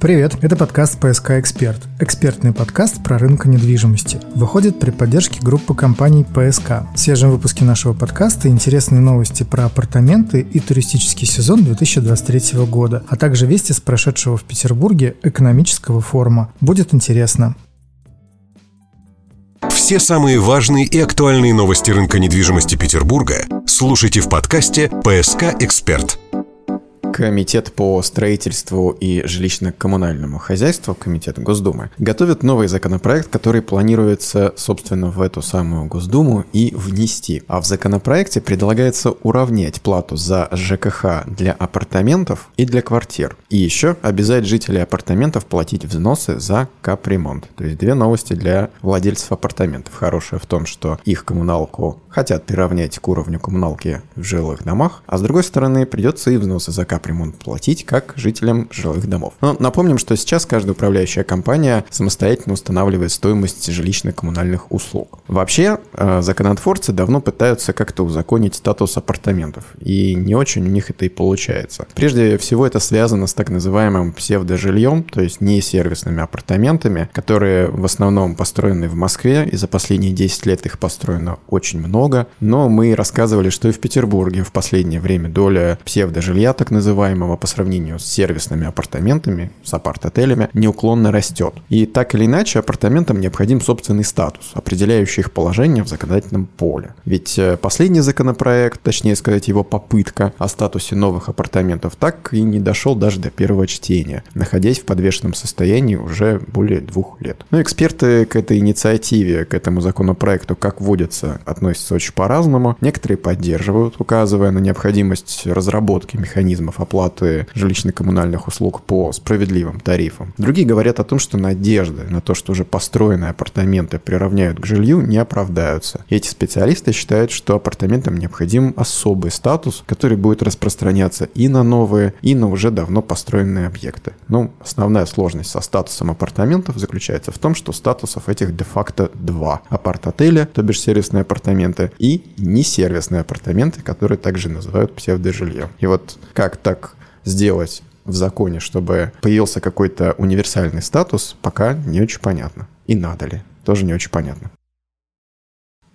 Привет, это подкаст «ПСК Эксперт». Экспертный подкаст про рынок недвижимости. Выходит при поддержке группы компаний «ПСК». В свежем выпуске нашего подкаста интересные новости про апартаменты и туристический сезон 2023 года, а также вести с прошедшего в Петербурге экономического форума. Будет интересно. Все самые важные и актуальные новости рынка недвижимости Петербурга слушайте в подкасте «ПСК Эксперт». Комитет по строительству и жилищно-коммунальному хозяйству, Комитет Госдумы, готовит новый законопроект, который планируется, собственно, в эту самую Госдуму и внести. А в законопроекте предлагается уравнять плату за ЖКХ для апартаментов и для квартир. И еще обязать жителей апартаментов платить взносы за капремонт. То есть две новости для владельцев апартаментов. Хорошая в том, что их коммуналку хотят приравнять к уровню коммуналки в жилых домах, а с другой стороны придется и взносы за капремонт платить, как жителям жилых домов. Но напомним, что сейчас каждая управляющая компания самостоятельно устанавливает стоимость жилищно-коммунальных услуг. Вообще, э, законотворцы давно пытаются как-то узаконить статус апартаментов, и не очень у них это и получается. Прежде всего это связано с так называемым псевдожильем, то есть не сервисными апартаментами, которые в основном построены в Москве, и за последние 10 лет их построено очень много, но мы рассказывали, что и в Петербурге в последнее время доля псевдожилья, так называемого, по сравнению с сервисными апартаментами, с апарт-отелями, неуклонно растет. И так или иначе апартаментам необходим собственный статус, определяющий их положение в законодательном поле. Ведь э, последний законопроект, точнее сказать его попытка о статусе новых апартаментов, так и не дошел даже до первого чтения, находясь в подвешенном состоянии уже более двух лет. Но эксперты к этой инициативе, к этому законопроекту, как водится, относятся очень по-разному. Некоторые поддерживают, указывая на необходимость разработки механизмов оплаты жилищно-коммунальных услуг по справедливым тарифам. Другие говорят о том, что надежды на то, что уже построенные апартаменты приравняют к жилью, не оправдаются. Эти специалисты считают, что апартаментам необходим особый статус, который будет распространяться и на новые, и на уже давно построенные объекты. Ну, основная сложность со статусом апартаментов заключается в том, что статусов этих де-факто два. Апарт-отеля, то бишь сервисные апартаменты, и несервисные апартаменты, которые также называют псевдожильем. И вот как так сделать в законе, чтобы появился какой-то универсальный статус, пока не очень понятно. И надо ли, тоже не очень понятно.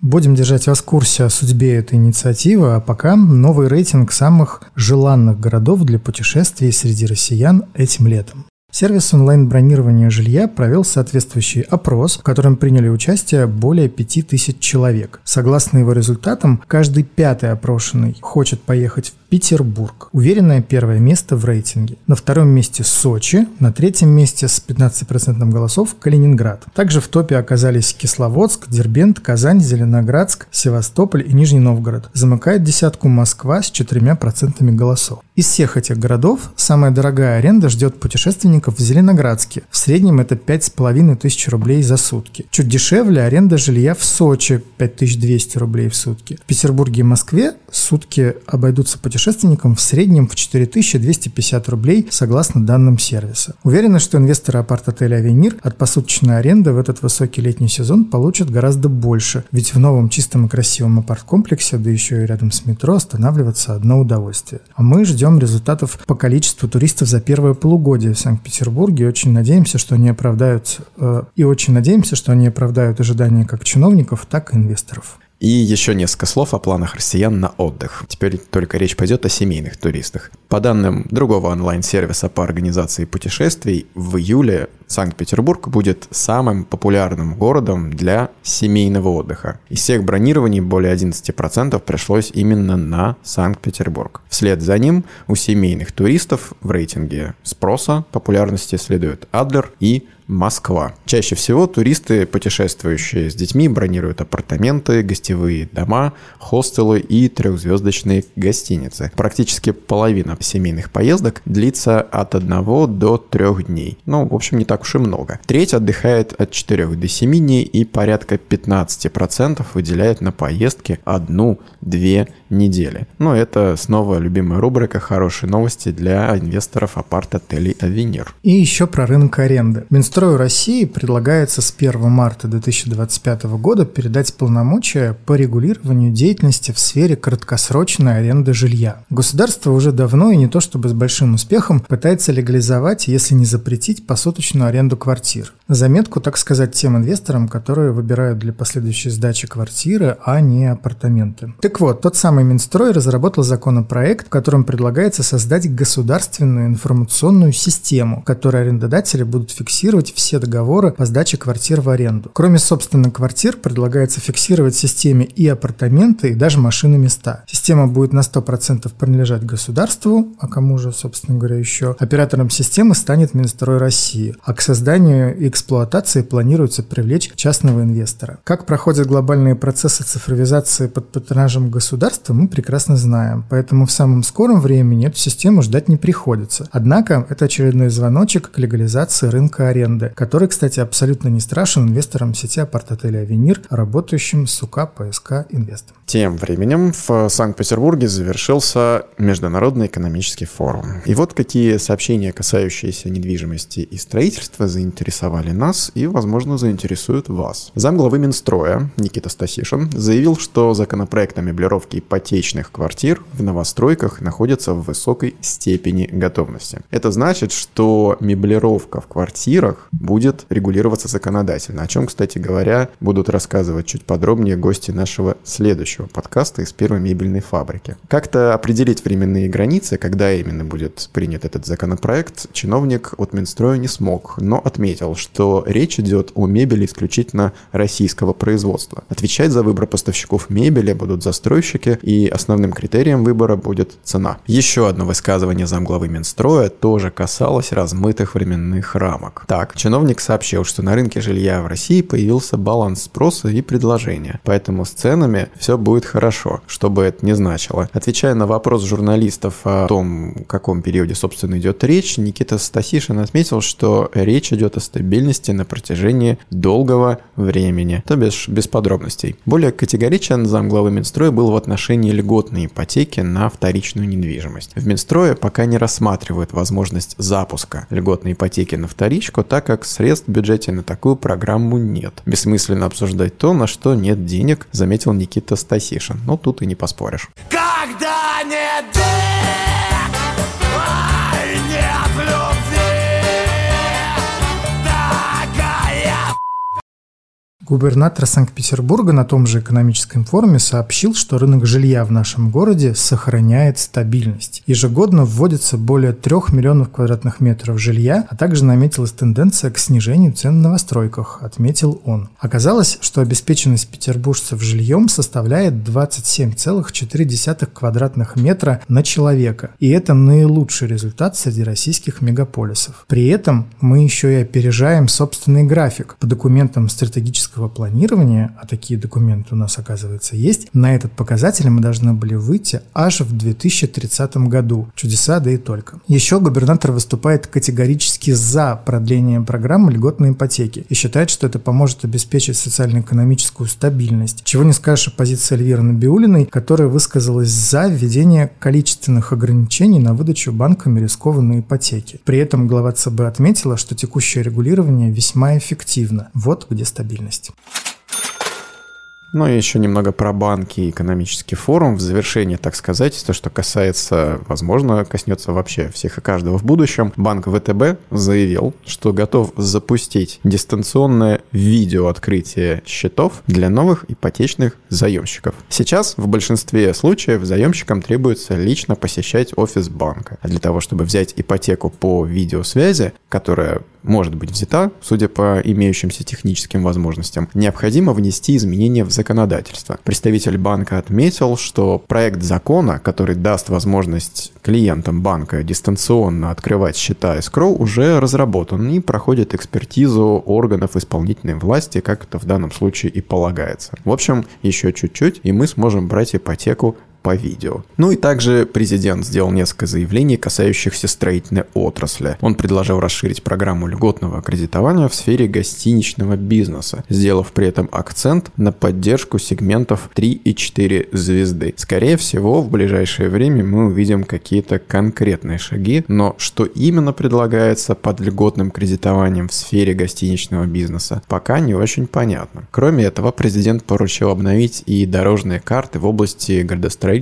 Будем держать вас в курсе о судьбе этой инициативы, а пока новый рейтинг самых желанных городов для путешествий среди россиян этим летом. Сервис онлайн-бронирования жилья провел соответствующий опрос, в котором приняли участие более 5000 человек. Согласно его результатам, каждый пятый опрошенный хочет поехать в Петербург. Уверенное первое место в рейтинге. На втором месте Сочи, на третьем месте с 15% голосов Калининград. Также в топе оказались Кисловодск, Дербент, Казань, Зеленоградск, Севастополь и Нижний Новгород. Замыкает десятку Москва с 4% голосов. Из всех этих городов самая дорогая аренда ждет путешественников в Зеленоградске. В среднем это 5,5 тысяч рублей за сутки. Чуть дешевле аренда жилья в Сочи 5200 рублей в сутки. В Петербурге и Москве сутки обойдутся путешественникам путешественникам в среднем в 4250 рублей согласно данным сервиса. Уверены, что инвесторы апарт-отеля «Авенир» от посуточной аренды в этот высокий летний сезон получат гораздо больше, ведь в новом чистом и красивом апарт-комплексе, да еще и рядом с метро, останавливаться одно удовольствие. А мы ждем результатов по количеству туристов за первое полугодие в Санкт-Петербурге очень надеемся, что они оправдают э, и очень надеемся, что они оправдают ожидания как чиновников, так и инвесторов. И еще несколько слов о планах россиян на отдых. Теперь только речь пойдет о семейных туристах. По данным другого онлайн-сервиса по организации путешествий, в июле Санкт-Петербург будет самым популярным городом для семейного отдыха. Из всех бронирований более 11% пришлось именно на Санкт-Петербург. Вслед за ним у семейных туристов в рейтинге спроса популярности следует Адлер и Москва. Чаще всего туристы, путешествующие с детьми, бронируют апартаменты, гостевые дома, хостелы и трехзвездочные гостиницы. Практически половина семейных поездок длится от 1 до 3 дней. Ну, в общем, не так уж и много. Треть отдыхает от 4 до 7 дней и порядка 15% выделяет на поездки одну-две недели. Но это снова любимая рубрика «Хорошие новости» для инвесторов апарт-отелей «Авенир». И еще про рынок аренды. Минстрою России предлагается с 1 марта 2025 года передать полномочия по регулированию деятельности в сфере краткосрочной аренды жилья. Государство уже давно и не то чтобы с большим успехом пытается легализовать, если не запретить, посуточную аренду квартир. Заметку, так сказать, тем инвесторам, которые выбирают для последующей сдачи квартиры, а не апартаменты. Так вот, тот самый Минстрой разработал законопроект, в котором предлагается создать государственную информационную систему, в которой арендодатели будут фиксировать все договоры по сдаче квартир в аренду. Кроме, собственно, квартир, предлагается фиксировать в системе и апартаменты, и даже машины места. Система будет на 100% принадлежать государству, а кому же, собственно говоря, еще? Оператором системы станет Минстрой России, а к созданию и эксплуатации планируется привлечь частного инвестора. Как проходят глобальные процессы цифровизации под патронажем государства, мы прекрасно знаем, поэтому в самом скором времени эту систему ждать не приходится. Однако это очередной звоночек к легализации рынка аренды, который, кстати, абсолютно не страшен инвесторам сети апарт-отеля «Авенир», работающим с УК ПСК Инвест. Тем временем в Санкт-Петербурге завершился Международный экономический форум. И вот какие сообщения, касающиеся недвижимости и строительства, заинтересовали нас и, возможно, заинтересуют вас. Замглавы Минстроя Никита Стасишин заявил, что законопроект о меблировке ипотечных квартир в новостройках находится в высокой степени готовности. Это значит, что меблировка в квартирах будет регулироваться законодательно, о чем, кстати говоря, будут рассказывать чуть подробнее гости нашего следующего подкаста из первой мебельной фабрики. Как-то определить временные границы, когда именно будет принят этот законопроект, чиновник от Минстроя не смог, но отметил, что речь идет о мебели исключительно российского производства. Отвечать за выбор поставщиков мебели будут застройщики, и основным критерием выбора будет цена. Еще одно высказывание замглавы Минстроя тоже касалось размытых временных рамок. Так, чиновник сообщил, что на рынке жилья в России появился баланс спроса и предложения, поэтому с ценами все будет хорошо, что бы это ни значило. Отвечая на вопрос журналистов о том, в каком периоде, собственно, идет речь, Никита Стасишин отметил, что речь идет о стабильности на протяжении долгого времени, то бишь без подробностей. Более категоричен замглавы Минстроя был в отношении льготной ипотеки на вторичную недвижимость. В Минстрое пока не рассматривают возможность запуска льготной ипотеки на вторичку, так как средств в бюджете на такую программу нет. Бессмысленно обсуждать то, на что нет денег, заметил Никита Стасишин. Но тут и не поспоришь. Когда нет денег, Губернатор Санкт-Петербурга на том же экономическом форуме сообщил, что рынок жилья в нашем городе сохраняет стабильность. Ежегодно вводится более 3 миллионов квадратных метров жилья, а также наметилась тенденция к снижению цен на новостройках, отметил он. Оказалось, что обеспеченность петербуржцев жильем составляет 27,4 квадратных метра на человека, и это наилучший результат среди российских мегаполисов. При этом мы еще и опережаем собственный график. По документам стратегического стратегического планирования, а такие документы у нас, оказывается, есть, на этот показатель мы должны были выйти аж в 2030 году. Чудеса, да и только. Еще губернатор выступает категорически за продление программы льготной ипотеки и считает, что это поможет обеспечить социально-экономическую стабильность. Чего не скажешь о позиции Эльвиры Набиулиной, которая высказалась за введение количественных ограничений на выдачу банками рискованной ипотеки. При этом глава ЦБ отметила, что текущее регулирование весьма эффективно. Вот где стабильность есть. Ну и еще немного про банки и экономический форум. В завершение, так сказать, то, что касается, возможно, коснется вообще всех и каждого в будущем. Банк ВТБ заявил, что готов запустить дистанционное видео открытие счетов для новых ипотечных заемщиков. Сейчас в большинстве случаев заемщикам требуется лично посещать офис банка. А для того, чтобы взять ипотеку по видеосвязи, которая может быть взята, судя по имеющимся техническим возможностям, необходимо внести изменения в законодательство. Представитель банка отметил, что проект закона, который даст возможность клиентам банка дистанционно открывать счета escrow, уже разработан и проходит экспертизу органов исполнительной власти, как это в данном случае и полагается. В общем, еще чуть-чуть, и мы сможем брать ипотеку по видео. Ну и также президент сделал несколько заявлений, касающихся строительной отрасли. Он предложил расширить программу льготного кредитования в сфере гостиничного бизнеса, сделав при этом акцент на поддержку сегментов 3 и 4 звезды. Скорее всего, в ближайшее время мы увидим какие-то конкретные шаги, но что именно предлагается под льготным кредитованием в сфере гостиничного бизнеса, пока не очень понятно. Кроме этого, президент поручил обновить и дорожные карты в области градостроительства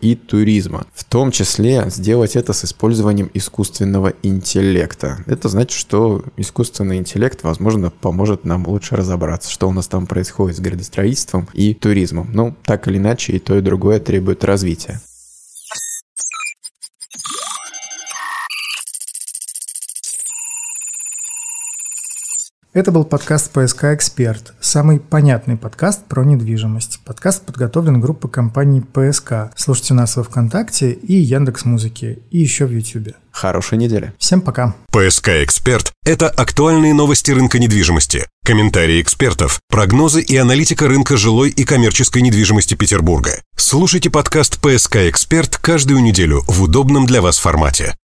и туризма. В том числе сделать это с использованием искусственного интеллекта. Это значит, что искусственный интеллект, возможно, поможет нам лучше разобраться, что у нас там происходит с градостроительством и туризмом. Ну, так или иначе, и то, и другое требует развития. Это был подкаст «ПСК Эксперт», самый понятный подкаст про недвижимость. Подкаст подготовлен группой компаний «ПСК». Слушайте нас во Вконтакте и Яндекс Музыки, и еще в Ютубе. Хорошей недели. Всем пока. ПСК «Эксперт» — это актуальные новости рынка недвижимости, комментарии экспертов, прогнозы и аналитика рынка жилой и коммерческой недвижимости Петербурга. Слушайте подкаст «ПСК Эксперт» каждую неделю в удобном для вас формате.